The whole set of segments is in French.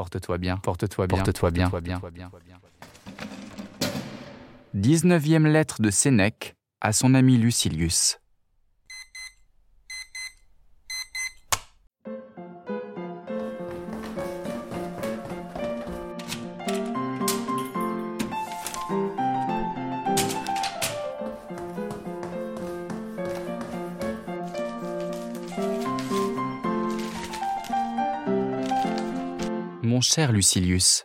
Porte-toi bien, porte-toi bien, porte-toi bien, porte-toi bien. 19e lettre de Sénèque à son ami Lucilius. Cher Lucilius,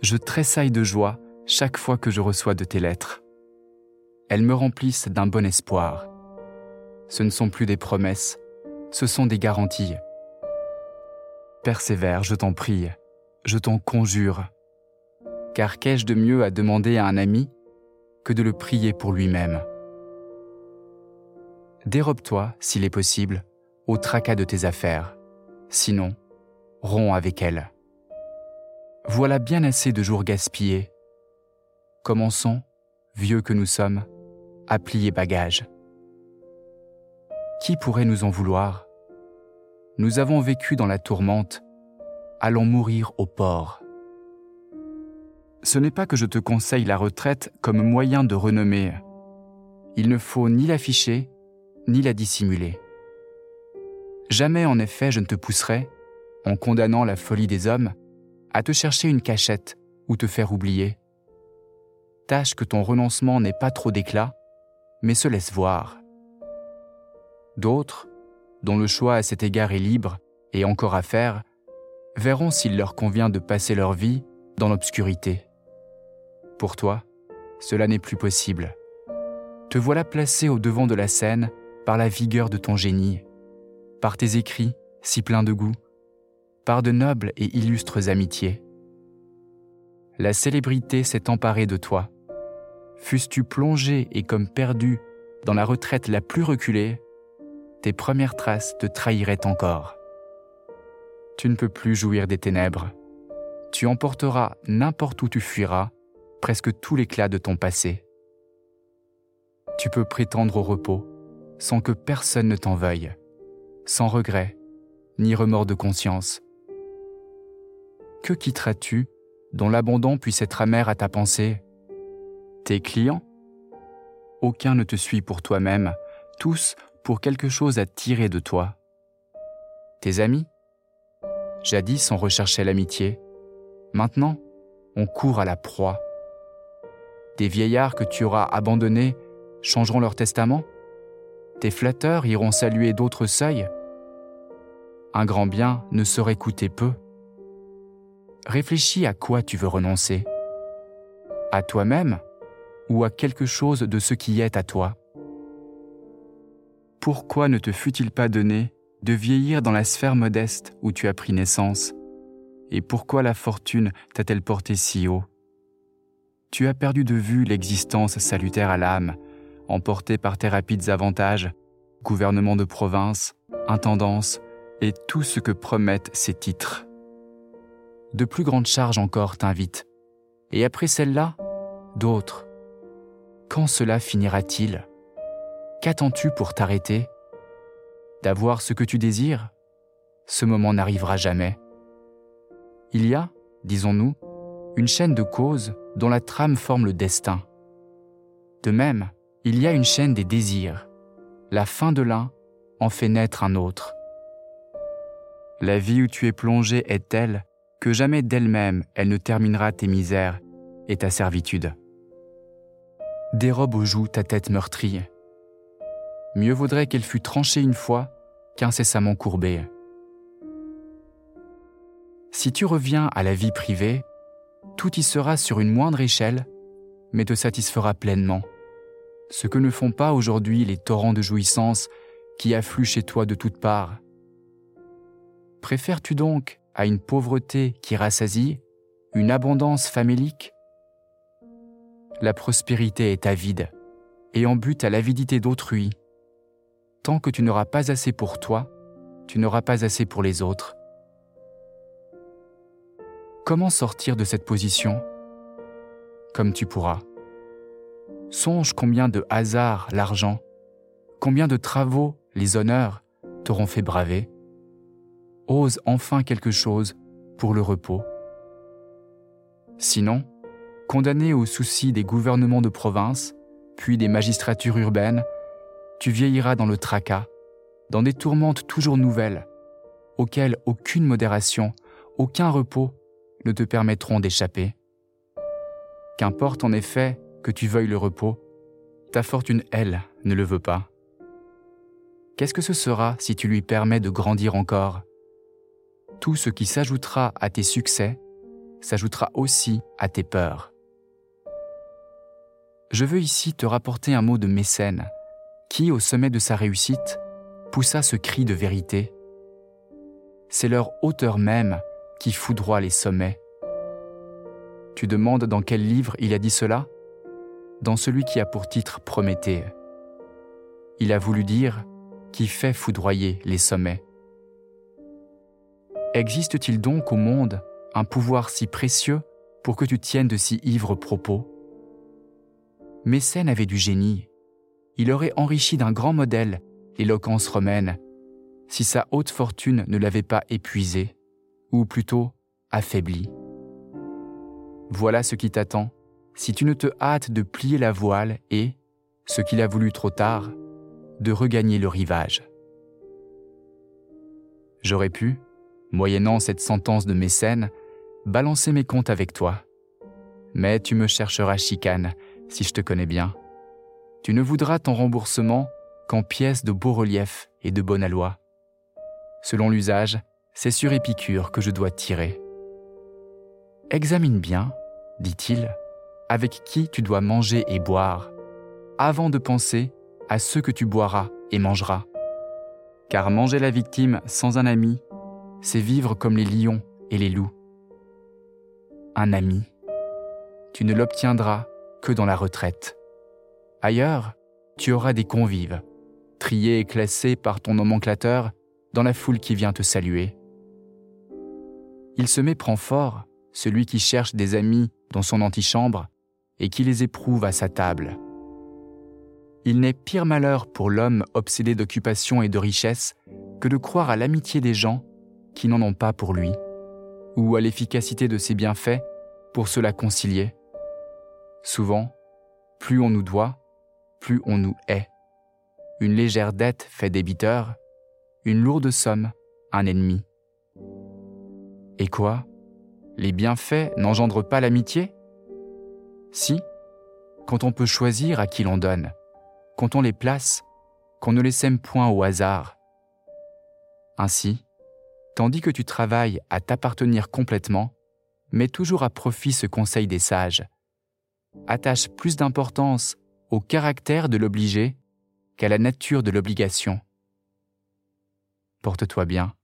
je tressaille de joie chaque fois que je reçois de tes lettres. Elles me remplissent d'un bon espoir. Ce ne sont plus des promesses, ce sont des garanties. Persévère, je t'en prie, je t'en conjure, car qu'ai-je de mieux à demander à un ami que de le prier pour lui-même? Dérobe-toi, s'il est possible, au tracas de tes affaires. Sinon, romps avec elle. Voilà bien assez de jours gaspillés. Commençons, vieux que nous sommes, à plier bagages. Qui pourrait nous en vouloir? Nous avons vécu dans la tourmente, allons mourir au port. Ce n'est pas que je te conseille la retraite comme moyen de renommée. Il ne faut ni l'afficher, ni la dissimuler. Jamais en effet je ne te pousserai, en condamnant la folie des hommes, à te chercher une cachette ou te faire oublier. Tâche que ton renoncement n'ait pas trop d'éclat, mais se laisse voir. D'autres, dont le choix à cet égard est libre et encore à faire, verront s'il leur convient de passer leur vie dans l'obscurité. Pour toi, cela n'est plus possible. Te voilà placé au devant de la scène par la vigueur de ton génie, par tes écrits si pleins de goût, par de nobles et illustres amitiés. La célébrité s'est emparée de toi. Fusses-tu plongé et comme perdu dans la retraite la plus reculée, tes premières traces te trahiraient encore. Tu ne peux plus jouir des ténèbres. Tu emporteras n'importe où tu fuiras presque tout l'éclat de ton passé. Tu peux prétendre au repos sans que personne ne t'en veuille, sans regret ni remords de conscience, que quitteras-tu dont l'abandon puisse être amer à ta pensée? Tes clients? Aucun ne te suit pour toi-même, tous pour quelque chose à tirer de toi. Tes amis? Jadis on recherchait l'amitié, maintenant on court à la proie. Des vieillards que tu auras abandonnés changeront leur testament? Tes flatteurs iront saluer d'autres seuils? Un grand bien ne saurait coûter peu réfléchis à quoi tu veux renoncer. À toi-même ou à quelque chose de ce qui est à toi. Pourquoi ne te fut-il pas donné de vieillir dans la sphère modeste où tu as pris naissance? Et pourquoi la fortune t'a-t-elle porté si haut? Tu as perdu de vue l'existence salutaire à l'âme, emportée par tes rapides avantages, gouvernement de province, intendance et tout ce que promettent ces titres de plus grandes charges encore t'invitent. Et après celle-là, d'autres. Quand cela finira-t-il? Qu'attends-tu pour t'arrêter? D'avoir ce que tu désires? Ce moment n'arrivera jamais. Il y a, disons-nous, une chaîne de causes dont la trame forme le destin. De même, il y a une chaîne des désirs. La fin de l'un en fait naître un autre. La vie où tu es plongé est telle que jamais d'elle-même elle ne terminera tes misères et ta servitude. Dérobe aux joues ta tête meurtrie. Mieux vaudrait qu'elle fût tranchée une fois qu'incessamment courbée. Si tu reviens à la vie privée, tout y sera sur une moindre échelle, mais te satisfera pleinement. Ce que ne font pas aujourd'hui les torrents de jouissance qui affluent chez toi de toutes parts. Préfères-tu donc à une pauvreté qui rassasie, une abondance famélique? La prospérité est avide et en but à l'avidité d'autrui. Tant que tu n'auras pas assez pour toi, tu n'auras pas assez pour les autres. Comment sortir de cette position? Comme tu pourras. Songe combien de hasards l'argent, combien de travaux les honneurs t'auront fait braver ose enfin quelque chose pour le repos. Sinon, condamné aux soucis des gouvernements de province, puis des magistratures urbaines, tu vieilliras dans le tracas, dans des tourmentes toujours nouvelles, auxquelles aucune modération, aucun repos ne te permettront d'échapper. Qu'importe en effet que tu veuilles le repos, ta fortune, elle, ne le veut pas. Qu'est-ce que ce sera si tu lui permets de grandir encore? Tout ce qui s'ajoutera à tes succès s'ajoutera aussi à tes peurs. Je veux ici te rapporter un mot de Mécène, qui, au sommet de sa réussite, poussa ce cri de vérité. C'est leur hauteur même qui foudroie les sommets. Tu demandes dans quel livre il a dit cela? Dans celui qui a pour titre Prométhée. Il a voulu dire qui fait foudroyer les sommets. Existe-t-il donc au monde un pouvoir si précieux pour que tu tiennes de si ivres propos? Mécène avait du génie. Il aurait enrichi d'un grand modèle l'éloquence romaine si sa haute fortune ne l'avait pas épuisé, ou plutôt affaibli. Voilà ce qui t'attend si tu ne te hâtes de plier la voile et, ce qu'il a voulu trop tard, de regagner le rivage. J'aurais pu, moyennant cette sentence de Mécène, balancer mes comptes avec toi. Mais tu me chercheras chicane si je te connais bien. Tu ne voudras ton remboursement qu'en pièces de beau relief et de bonne aloi. Selon l'usage, c'est sur Épicure que je dois tirer. Examine bien, dit-il, avec qui tu dois manger et boire, avant de penser à ce que tu boiras et mangeras. Car manger la victime sans un ami, c'est vivre comme les lions et les loups. Un ami, tu ne l'obtiendras que dans la retraite. Ailleurs, tu auras des convives, triés et classés par ton nomenclateur dans la foule qui vient te saluer. Il se méprend fort, celui qui cherche des amis dans son antichambre et qui les éprouve à sa table. Il n'est pire malheur pour l'homme obsédé d'occupation et de richesse que de croire à l'amitié des gens qui n'en ont pas pour lui, ou à l'efficacité de ses bienfaits pour cela concilier. Souvent, plus on nous doit, plus on nous hait. Une légère dette fait débiteur, une lourde somme un ennemi. Et quoi? Les bienfaits n'engendrent pas l'amitié? Si, quand on peut choisir à qui l'on donne, quand on les place, qu'on ne les sème point au hasard. Ainsi, tandis que tu travailles à t'appartenir complètement, mets toujours à profit ce conseil des sages. Attache plus d'importance au caractère de l'obligé qu'à la nature de l'obligation. Porte-toi bien,